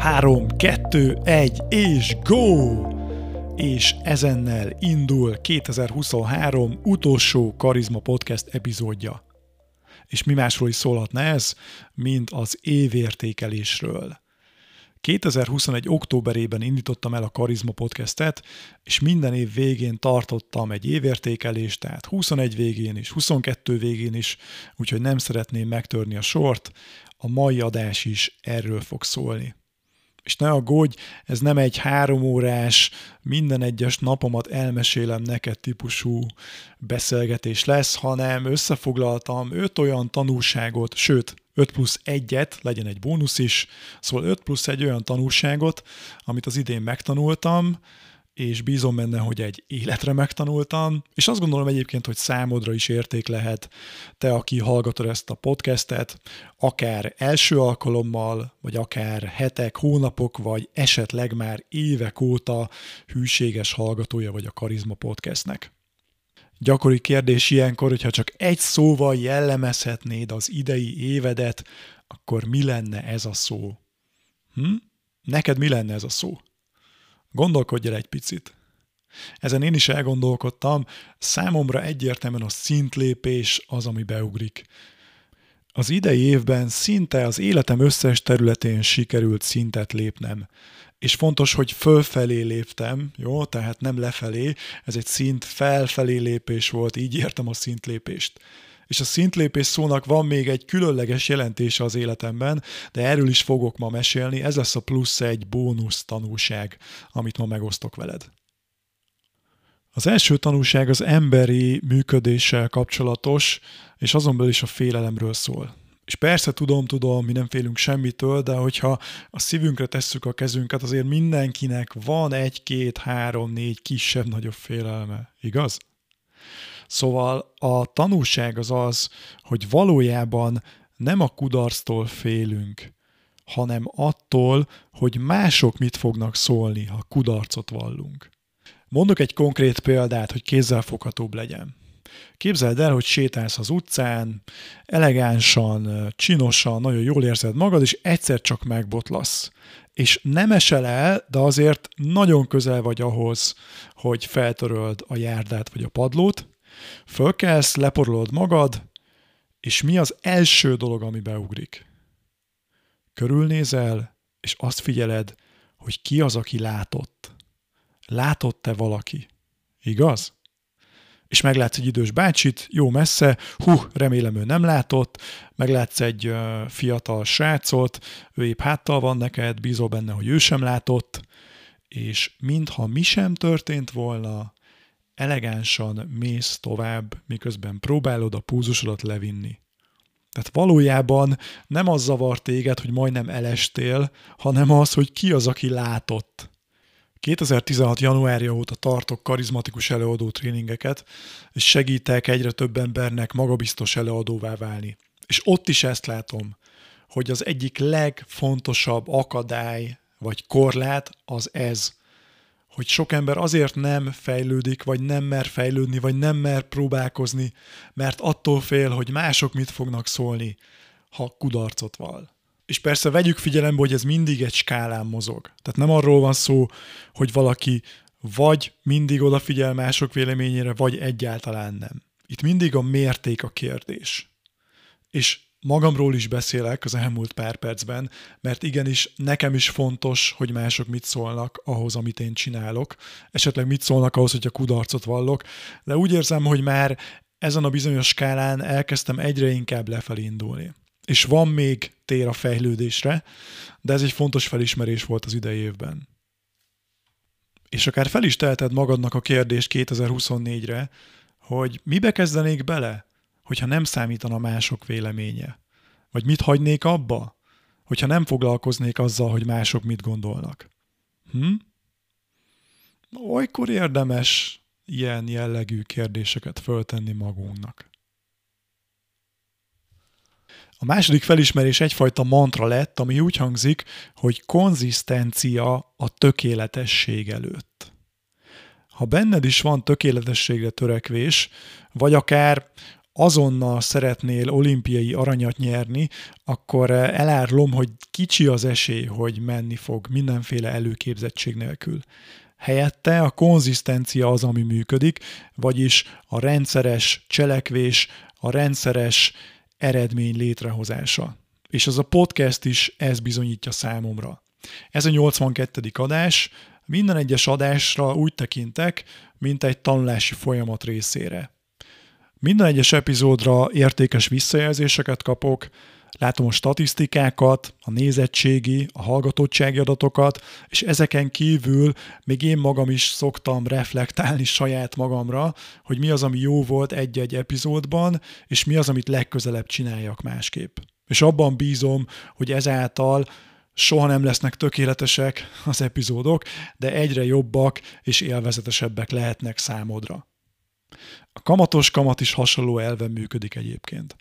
3, 2, 1 és go! És ezennel indul 2023 utolsó Karizma Podcast epizódja. És mi másról is szólhatna ez, mint az évértékelésről. 2021. októberében indítottam el a Karizma Podcastet, és minden év végén tartottam egy évértékelést, tehát 21 végén is, 22 végén is, úgyhogy nem szeretném megtörni a sort, a mai adás is erről fog szólni. És ne aggódj, ez nem egy három órás, minden egyes napomat elmesélem neked típusú beszélgetés lesz, hanem összefoglaltam öt olyan tanulságot, sőt, 5 plusz 1-et, legyen egy bónusz is, szóval 5 plusz egy olyan tanulságot, amit az idén megtanultam, és bízom benne, hogy egy életre megtanultam, és azt gondolom egyébként, hogy számodra is érték lehet te, aki hallgatod ezt a podcastet, akár első alkalommal, vagy akár hetek, hónapok, vagy esetleg már évek óta hűséges hallgatója vagy a Karizma Podcastnek. Gyakori kérdés ilyenkor, hogyha csak egy szóval jellemezhetnéd az idei évedet, akkor mi lenne ez a szó? Hm? Neked mi lenne ez a szó? Gondolkodj el egy picit. Ezen én is elgondolkodtam, számomra egyértelműen a szintlépés az, ami beugrik. Az idei évben szinte az életem összes területén sikerült szintet lépnem. És fontos, hogy fölfelé léptem, jó? Tehát nem lefelé, ez egy szint felfelé lépés volt, így értem a szintlépést és a szintlépés szónak van még egy különleges jelentése az életemben, de erről is fogok ma mesélni, ez lesz a plusz egy bónusz tanulság, amit ma megosztok veled. Az első tanulság az emberi működéssel kapcsolatos, és azon belül is a félelemről szól. És persze tudom, tudom, mi nem félünk semmitől, de hogyha a szívünkre tesszük a kezünket, azért mindenkinek van egy, két, három, négy kisebb-nagyobb félelme, igaz? Szóval a tanúság az az, hogy valójában nem a kudarctól félünk, hanem attól, hogy mások mit fognak szólni, ha kudarcot vallunk. Mondok egy konkrét példát, hogy kézzelfoghatóbb legyen. Képzeld el, hogy sétálsz az utcán, elegánsan, csinosan, nagyon jól érzed magad, és egyszer csak megbotlasz. És nem esel el, de azért nagyon közel vagy ahhoz, hogy feltöröld a járdát vagy a padlót, Fölkelsz, leporolod magad, és mi az első dolog, ami beugrik? Körülnézel, és azt figyeled, hogy ki az, aki látott. Látott-e valaki? Igaz? És meglátsz egy idős bácsit, jó messze, hú, remélem ő nem látott, meglátsz egy fiatal srácot, ő épp háttal van neked, bízol benne, hogy ő sem látott, és mintha mi sem történt volna, elegánsan mész tovább, miközben próbálod a púzusodat levinni. Tehát valójában nem az zavar téged, hogy majdnem elestél, hanem az, hogy ki az, aki látott. 2016. januárja óta tartok karizmatikus előadó tréningeket, és segítek egyre több embernek magabiztos előadóvá válni. És ott is ezt látom, hogy az egyik legfontosabb akadály vagy korlát az ez, hogy sok ember azért nem fejlődik, vagy nem mer fejlődni, vagy nem mer próbálkozni, mert attól fél, hogy mások mit fognak szólni, ha kudarcot val. És persze vegyük figyelembe, hogy ez mindig egy skálán mozog. Tehát nem arról van szó, hogy valaki vagy mindig odafigyel mások véleményére, vagy egyáltalán nem. Itt mindig a mérték a kérdés. És magamról is beszélek az elmúlt pár percben, mert igenis nekem is fontos, hogy mások mit szólnak ahhoz, amit én csinálok, esetleg mit szólnak ahhoz, hogy a kudarcot vallok, de úgy érzem, hogy már ezen a bizonyos skálán elkezdtem egyre inkább lefelé indulni. És van még tér a fejlődésre, de ez egy fontos felismerés volt az idei évben. És akár fel is teheted magadnak a kérdést 2024-re, hogy mibe kezdenék bele? Hogyha nem számítana mások véleménye? Vagy mit hagynék abba, hogyha nem foglalkoznék azzal, hogy mások mit gondolnak? Hm? Olykor érdemes ilyen jellegű kérdéseket föltenni magunknak. A második felismerés egyfajta mantra lett, ami úgy hangzik, hogy konzisztencia a tökéletesség előtt. Ha benned is van tökéletességre törekvés, vagy akár azonnal szeretnél olimpiai aranyat nyerni, akkor elárlom, hogy kicsi az esély, hogy menni fog mindenféle előképzettség nélkül. Helyette a konzisztencia az, ami működik, vagyis a rendszeres cselekvés, a rendszeres eredmény létrehozása. És az a podcast is ez bizonyítja számomra. Ez a 82. adás, minden egyes adásra úgy tekintek, mint egy tanulási folyamat részére. Minden egyes epizódra értékes visszajelzéseket kapok, látom a statisztikákat, a nézettségi, a hallgatottsági adatokat, és ezeken kívül még én magam is szoktam reflektálni saját magamra, hogy mi az, ami jó volt egy-egy epizódban, és mi az, amit legközelebb csináljak másképp. És abban bízom, hogy ezáltal soha nem lesznek tökéletesek az epizódok, de egyre jobbak és élvezetesebbek lehetnek számodra. A kamatos kamat is hasonló elven működik egyébként.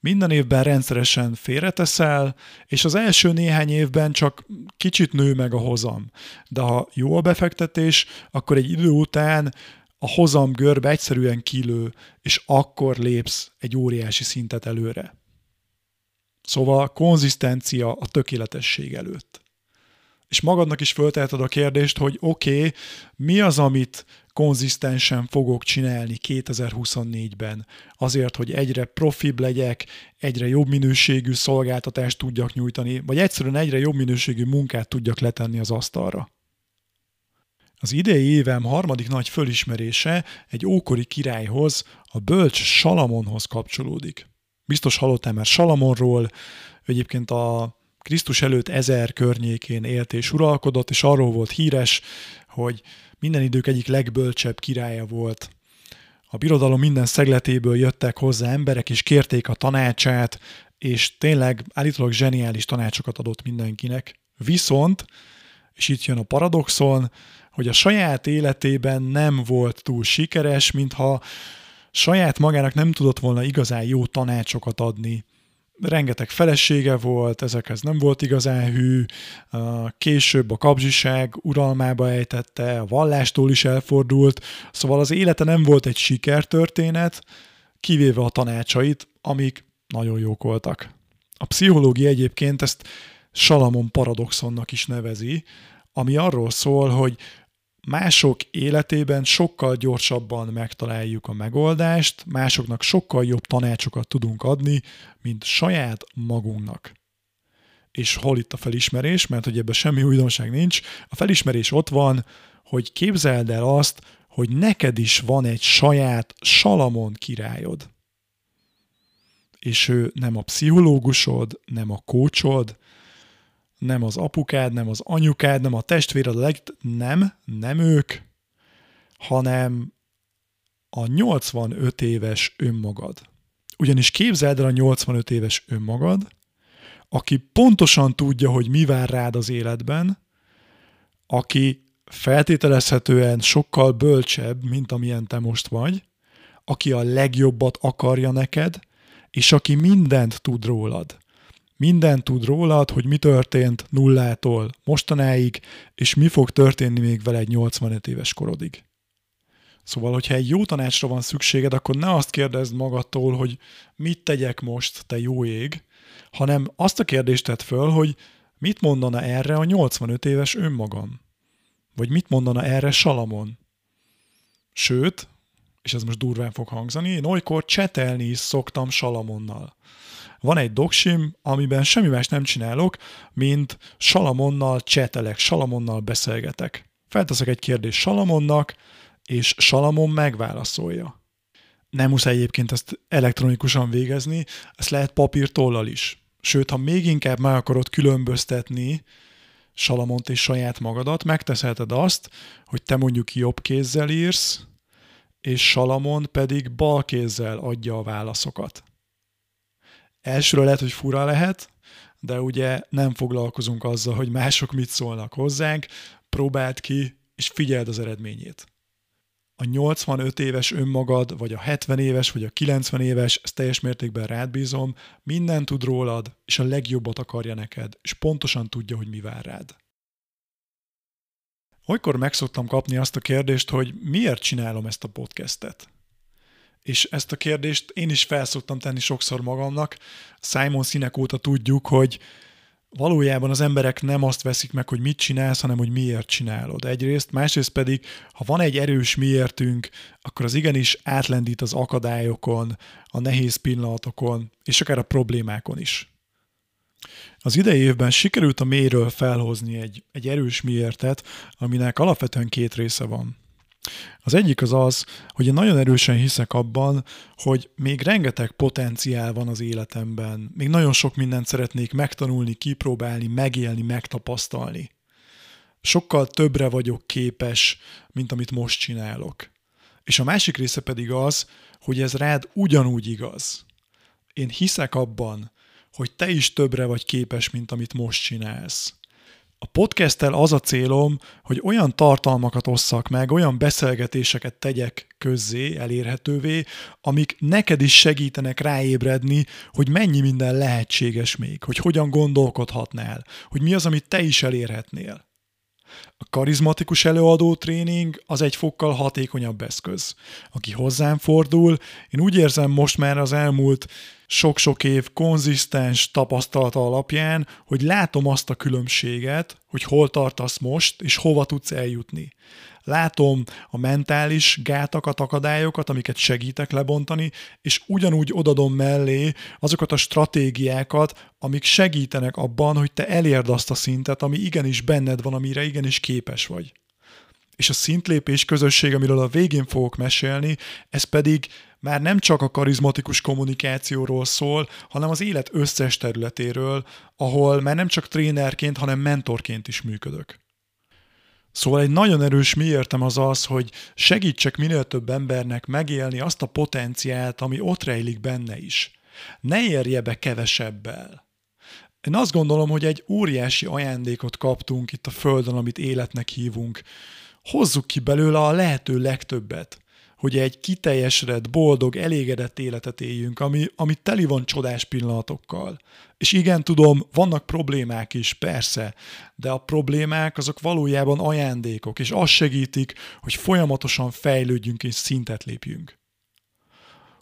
Minden évben rendszeresen félreteszel, és az első néhány évben csak kicsit nő meg a hozam. De ha jó a befektetés, akkor egy idő után a hozam görbe egyszerűen kilő, és akkor lépsz egy óriási szintet előre. Szóval konzisztencia a tökéletesség előtt. És magadnak is fölteheted a kérdést, hogy oké, okay, mi az, amit konzisztensen fogok csinálni 2024-ben, azért, hogy egyre profibb legyek, egyre jobb minőségű szolgáltatást tudjak nyújtani, vagy egyszerűen egyre jobb minőségű munkát tudjak letenni az asztalra. Az idei évem harmadik nagy fölismerése egy ókori királyhoz, a bölcs Salamonhoz kapcsolódik. Biztos hallottál már Salamonról, egyébként a Krisztus előtt ezer környékén élt és uralkodott, és arról volt híres, hogy minden idők egyik legbölcsebb királya volt. A birodalom minden szegletéből jöttek hozzá emberek, és kérték a tanácsát, és tényleg állítólag zseniális tanácsokat adott mindenkinek. Viszont, és itt jön a paradoxon, hogy a saját életében nem volt túl sikeres, mintha saját magának nem tudott volna igazán jó tanácsokat adni rengeteg felesége volt, ezekhez nem volt igazán hű, később a kapzsiság uralmába ejtette, a vallástól is elfordult, szóval az élete nem volt egy sikertörténet, kivéve a tanácsait, amik nagyon jók voltak. A pszichológia egyébként ezt Salamon paradoxonnak is nevezi, ami arról szól, hogy mások életében sokkal gyorsabban megtaláljuk a megoldást, másoknak sokkal jobb tanácsokat tudunk adni, mint saját magunknak. És hol itt a felismerés, mert hogy ebben semmi újdonság nincs. A felismerés ott van, hogy képzeld el azt, hogy neked is van egy saját Salamon királyod. És ő nem a pszichológusod, nem a kócsod, nem az apukád, nem az anyukád, nem a testvéred, a leg... nem, nem ők, hanem a 85 éves önmagad. Ugyanis képzeld el a 85 éves önmagad, aki pontosan tudja, hogy mi vár rád az életben, aki feltételezhetően sokkal bölcsebb, mint amilyen te most vagy, aki a legjobbat akarja neked, és aki mindent tud rólad. Minden tud rólad, hogy mi történt nullától mostanáig, és mi fog történni még vele egy 85 éves korodig. Szóval, hogyha egy jó tanácsra van szükséged, akkor ne azt kérdezd magadtól, hogy mit tegyek most, te jó ég, hanem azt a kérdést tedd föl, hogy mit mondana erre a 85 éves önmagam? Vagy mit mondana erre Salamon? Sőt, és ez most durván fog hangzani, én olykor csetelni is szoktam Salamonnal. Van egy doksim, amiben semmi más nem csinálok, mint Salamonnal csetelek, Salamonnal beszélgetek. Felteszek egy kérdést Salamonnak, és Salamon megválaszolja. Nem muszáj egyébként ezt elektronikusan végezni, ezt lehet papírtollal is. Sőt, ha még inkább meg akarod különböztetni Salamont és saját magadat, megteszheted azt, hogy te mondjuk jobb kézzel írsz, és Salamon pedig bal kézzel adja a válaszokat. Elsőre lehet, hogy fura lehet, de ugye nem foglalkozunk azzal, hogy mások mit szólnak hozzánk, próbáld ki, és figyeld az eredményét. A 85 éves önmagad, vagy a 70 éves, vagy a 90 éves, ezt teljes mértékben rád bízom, minden tud rólad, és a legjobbat akarja neked, és pontosan tudja, hogy mi vár rád. Olykor megszoktam kapni azt a kérdést, hogy miért csinálom ezt a podcastet. És ezt a kérdést én is felszoktam tenni sokszor magamnak. Simon színek óta tudjuk, hogy valójában az emberek nem azt veszik meg, hogy mit csinálsz, hanem hogy miért csinálod egyrészt, másrészt pedig, ha van egy erős miértünk, akkor az igenis átlendít az akadályokon, a nehéz pillanatokon, és akár a problémákon is. Az idei évben sikerült a mélyről felhozni egy, egy erős miértet, aminek alapvetően két része van. Az egyik az az, hogy én nagyon erősen hiszek abban, hogy még rengeteg potenciál van az életemben, még nagyon sok mindent szeretnék megtanulni, kipróbálni, megélni, megtapasztalni. Sokkal többre vagyok képes, mint amit most csinálok. És a másik része pedig az, hogy ez rád ugyanúgy igaz. Én hiszek abban, hogy te is többre vagy képes, mint amit most csinálsz. A podcasttel az a célom, hogy olyan tartalmakat osszak meg, olyan beszélgetéseket tegyek közzé, elérhetővé, amik neked is segítenek ráébredni, hogy mennyi minden lehetséges még, hogy hogyan gondolkodhatnál, hogy mi az, amit te is elérhetnél. A karizmatikus előadó tréning az egy fokkal hatékonyabb eszköz. Aki hozzám fordul, én úgy érzem most már az elmúlt sok-sok év konzisztens tapasztalata alapján, hogy látom azt a különbséget, hogy hol tartasz most, és hova tudsz eljutni. Látom a mentális gátakat, akadályokat, amiket segítek lebontani, és ugyanúgy odadom mellé azokat a stratégiákat, amik segítenek abban, hogy te elérd azt a szintet, ami igenis benned van, amire igenis képes vagy. És a szintlépés közösség, amiről a végén fogok mesélni, ez pedig már nem csak a karizmatikus kommunikációról szól, hanem az élet összes területéről, ahol már nem csak trénerként, hanem mentorként is működök. Szóval egy nagyon erős mi értem az az, hogy segítsek minél több embernek megélni azt a potenciált, ami ott rejlik benne is. Ne érje be kevesebbel. Én azt gondolom, hogy egy óriási ajándékot kaptunk itt a Földön, amit életnek hívunk. Hozzuk ki belőle a lehető legtöbbet hogy egy kiteljesedett, boldog, elégedett életet éljünk, ami, ami teli van csodás pillanatokkal. És igen, tudom, vannak problémák is, persze, de a problémák azok valójában ajándékok, és azt segítik, hogy folyamatosan fejlődjünk és szintet lépjünk.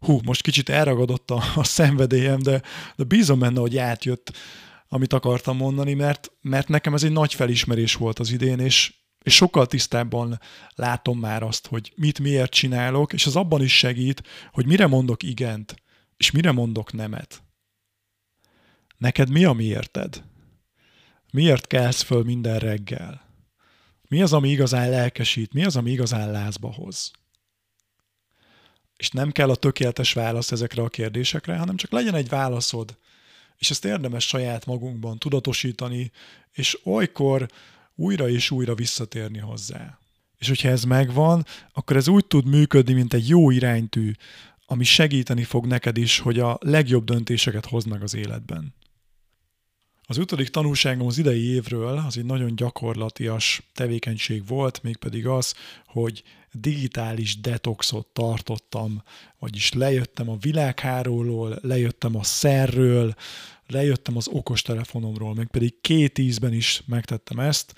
Hú, most kicsit elragadott a, a szenvedélyem, de, de bízom benne, hogy átjött, amit akartam mondani, mert, mert nekem ez egy nagy felismerés volt az idén, és, és sokkal tisztábban látom már azt, hogy mit miért csinálok, és az abban is segít, hogy mire mondok igent, és mire mondok nemet. Neked mi a miérted? Miért kelsz föl minden reggel? Mi az, ami igazán lelkesít? Mi az, ami igazán lázba hoz? És nem kell a tökéletes válasz ezekre a kérdésekre, hanem csak legyen egy válaszod, és ezt érdemes saját magunkban tudatosítani, és olykor újra és újra visszatérni hozzá. És hogyha ez megvan, akkor ez úgy tud működni, mint egy jó iránytű, ami segíteni fog neked is, hogy a legjobb döntéseket hozd meg az életben. Az ötödik tanulságom az idei évről az egy nagyon gyakorlatias tevékenység volt, mégpedig az, hogy digitális detoxot tartottam, vagyis lejöttem a világháróról, lejöttem a szerről, lejöttem az okostelefonomról, meg pedig két ízben is megtettem ezt.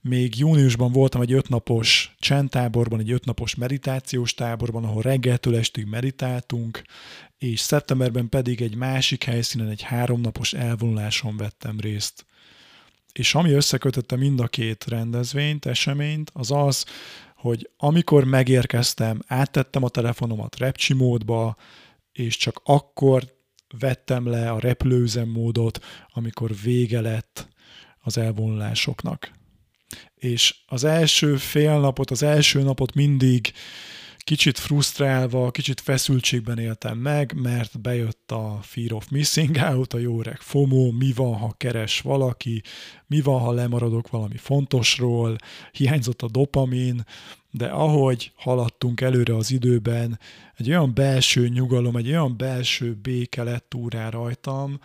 Még júniusban voltam egy ötnapos csendtáborban, egy ötnapos meditációs táborban, ahol reggeltől estig meditáltunk, és szeptemberben pedig egy másik helyszínen egy háromnapos elvonuláson vettem részt. És ami összekötötte mind a két rendezvényt, eseményt, az az, hogy amikor megérkeztem, áttettem a telefonomat repcsi módba, és csak akkor vettem le a repülőüzemmódot, amikor vége lett az elvonulásoknak. És az első fél napot, az első napot mindig kicsit frusztrálva, kicsit feszültségben éltem meg, mert bejött a Fear of Missing Out, a jó reg FOMO, mi van, ha keres valaki, mi van, ha lemaradok valami fontosról, hiányzott a dopamin, de ahogy haladtunk előre az időben, egy olyan belső nyugalom, egy olyan belső béke lett úrá rajtam,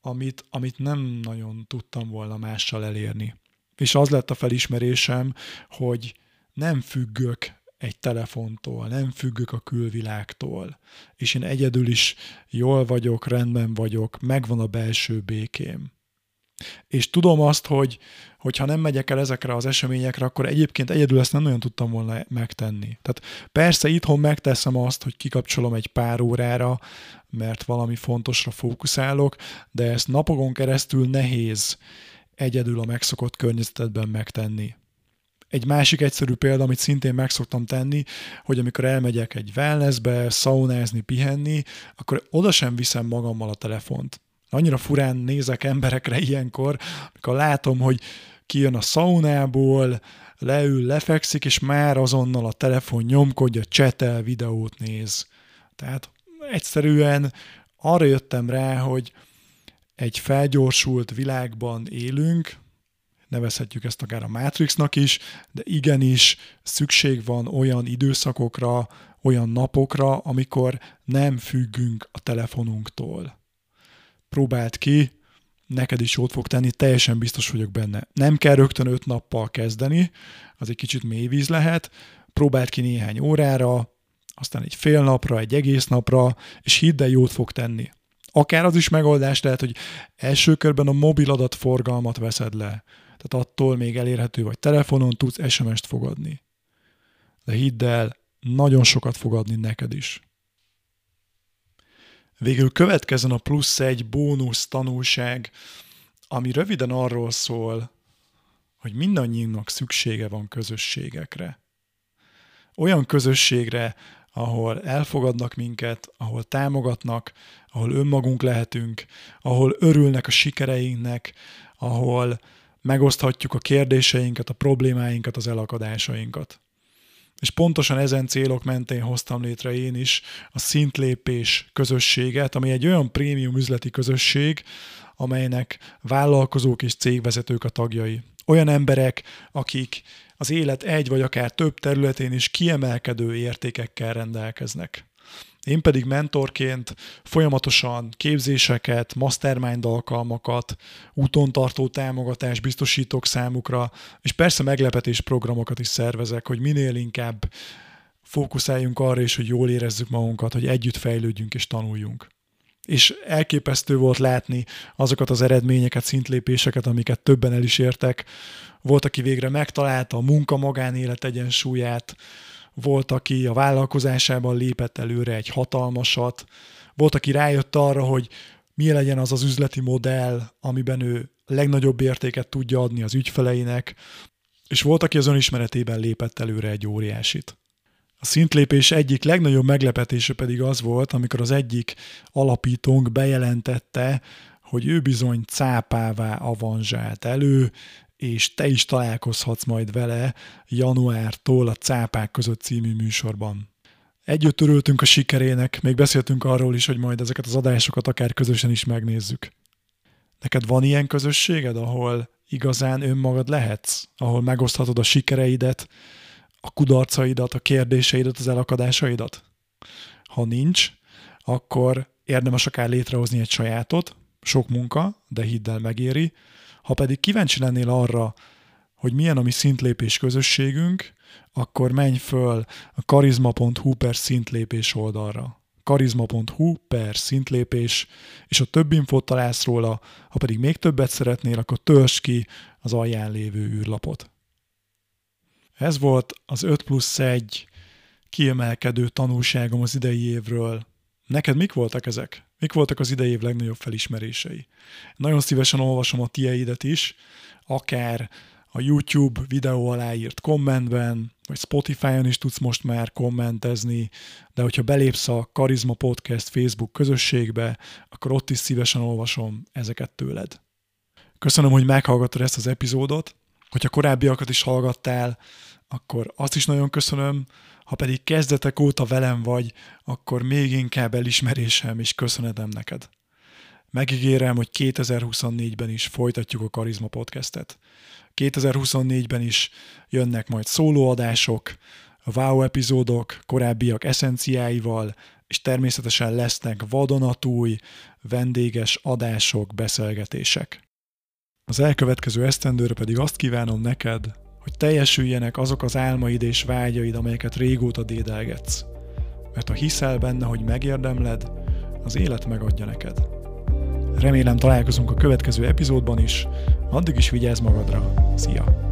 amit, amit nem nagyon tudtam volna mással elérni. És az lett a felismerésem, hogy nem függök egy telefontól, nem függök a külvilágtól, és én egyedül is jól vagyok, rendben vagyok, megvan a belső békém. És tudom azt, hogy hogyha nem megyek el ezekre az eseményekre, akkor egyébként egyedül ezt nem nagyon tudtam volna megtenni. Tehát persze itthon megteszem azt, hogy kikapcsolom egy pár órára, mert valami fontosra fókuszálok, de ezt napokon keresztül nehéz egyedül a megszokott környezetedben megtenni. Egy másik egyszerű példa, amit szintén meg szoktam tenni, hogy amikor elmegyek egy wellnessbe, szaunázni, pihenni, akkor oda sem viszem magammal a telefont. Annyira furán nézek emberekre ilyenkor, amikor látom, hogy kijön a szaunából, leül, lefekszik, és már azonnal a telefon nyomkodja, csetel, videót néz. Tehát egyszerűen arra jöttem rá, hogy egy felgyorsult világban élünk, nevezhetjük ezt akár a Matrixnak is, de igenis szükség van olyan időszakokra, olyan napokra, amikor nem függünk a telefonunktól. Próbáld ki, neked is jót fog tenni, teljesen biztos vagyok benne. Nem kell rögtön öt nappal kezdeni, az egy kicsit mélyvíz lehet, próbáld ki néhány órára, aztán egy fél napra, egy egész napra, és hidd el, jót fog tenni. Akár az is megoldás lehet, hogy első körben a mobil adatforgalmat veszed le. Tehát attól még elérhető vagy telefonon tudsz SMS-t fogadni. De hidd el, nagyon sokat fogadni neked is. Végül következzen a plusz egy bónusz tanulság, ami röviden arról szól, hogy mindannyiunknak szüksége van közösségekre. Olyan közösségre, ahol elfogadnak minket, ahol támogatnak, ahol önmagunk lehetünk, ahol örülnek a sikereinknek, ahol megoszthatjuk a kérdéseinket, a problémáinkat, az elakadásainkat. És pontosan ezen célok mentén hoztam létre én is a szintlépés közösséget, ami egy olyan prémium üzleti közösség, amelynek vállalkozók és cégvezetők a tagjai. Olyan emberek, akik az élet egy vagy akár több területén is kiemelkedő értékekkel rendelkeznek. Én pedig mentorként folyamatosan képzéseket, mastermind alkalmakat, úton tartó támogatást biztosítok számukra, és persze meglepetés programokat is szervezek, hogy minél inkább fókuszáljunk arra is, hogy jól érezzük magunkat, hogy együtt fejlődjünk és tanuljunk. És elképesztő volt látni azokat az eredményeket, szintlépéseket, amiket többen el is értek. Volt, aki végre megtalálta a munka-magánélet egyensúlyát, volt, aki a vállalkozásában lépett előre egy hatalmasat, volt, aki rájött arra, hogy mi legyen az az üzleti modell, amiben ő legnagyobb értéket tudja adni az ügyfeleinek, és volt, aki az önismeretében lépett előre egy óriásit. A szintlépés egyik legnagyobb meglepetése pedig az volt, amikor az egyik alapítónk bejelentette, hogy ő bizony cápává avanzsált elő, és te is találkozhatsz majd vele januártól a Cápák között című műsorban. Együtt örültünk a sikerének, még beszéltünk arról is, hogy majd ezeket az adásokat akár közösen is megnézzük. Neked van ilyen közösséged, ahol igazán önmagad lehetsz, ahol megoszthatod a sikereidet, a kudarcaidat, a kérdéseidet, az elakadásaidat? Ha nincs, akkor érdemes akár létrehozni egy sajátot, sok munka, de hidd el megéri, ha pedig kíváncsi lennél arra, hogy milyen a mi szintlépés közösségünk, akkor menj föl a karizma.hu per szintlépés oldalra. karizma.hu per szintlépés, és a több infót találsz róla, ha pedig még többet szeretnél, akkor törzs ki az alján lévő űrlapot. Ez volt az 5 plusz 1 kiemelkedő tanulságom az idei évről. Neked mik voltak ezek? Mik voltak az idei év legnagyobb felismerései? Nagyon szívesen olvasom a tieidet is, akár a YouTube videó alá írt kommentben, vagy Spotify-on is tudsz most már kommentezni, de hogyha belépsz a Karizma Podcast Facebook közösségbe, akkor ott is szívesen olvasom ezeket tőled. Köszönöm, hogy meghallgattad ezt az epizódot. Hogyha korábbiakat is hallgattál, akkor azt is nagyon köszönöm, ha pedig kezdetek óta velem vagy, akkor még inkább elismerésem és köszönetem neked. Megígérem, hogy 2024-ben is folytatjuk a Karizma podcastet. 2024-ben is jönnek majd szólóadások, wow epizódok, korábbiak eszenciáival, és természetesen lesznek vadonatúj, vendéges adások, beszélgetések. Az elkövetkező esztendőre pedig azt kívánom neked, hogy teljesüljenek azok az álmaid és vágyaid, amelyeket régóta dédelgetsz. Mert ha hiszel benne, hogy megérdemled, az élet megadja neked. Remélem találkozunk a következő epizódban is. Addig is vigyázz magadra. Szia!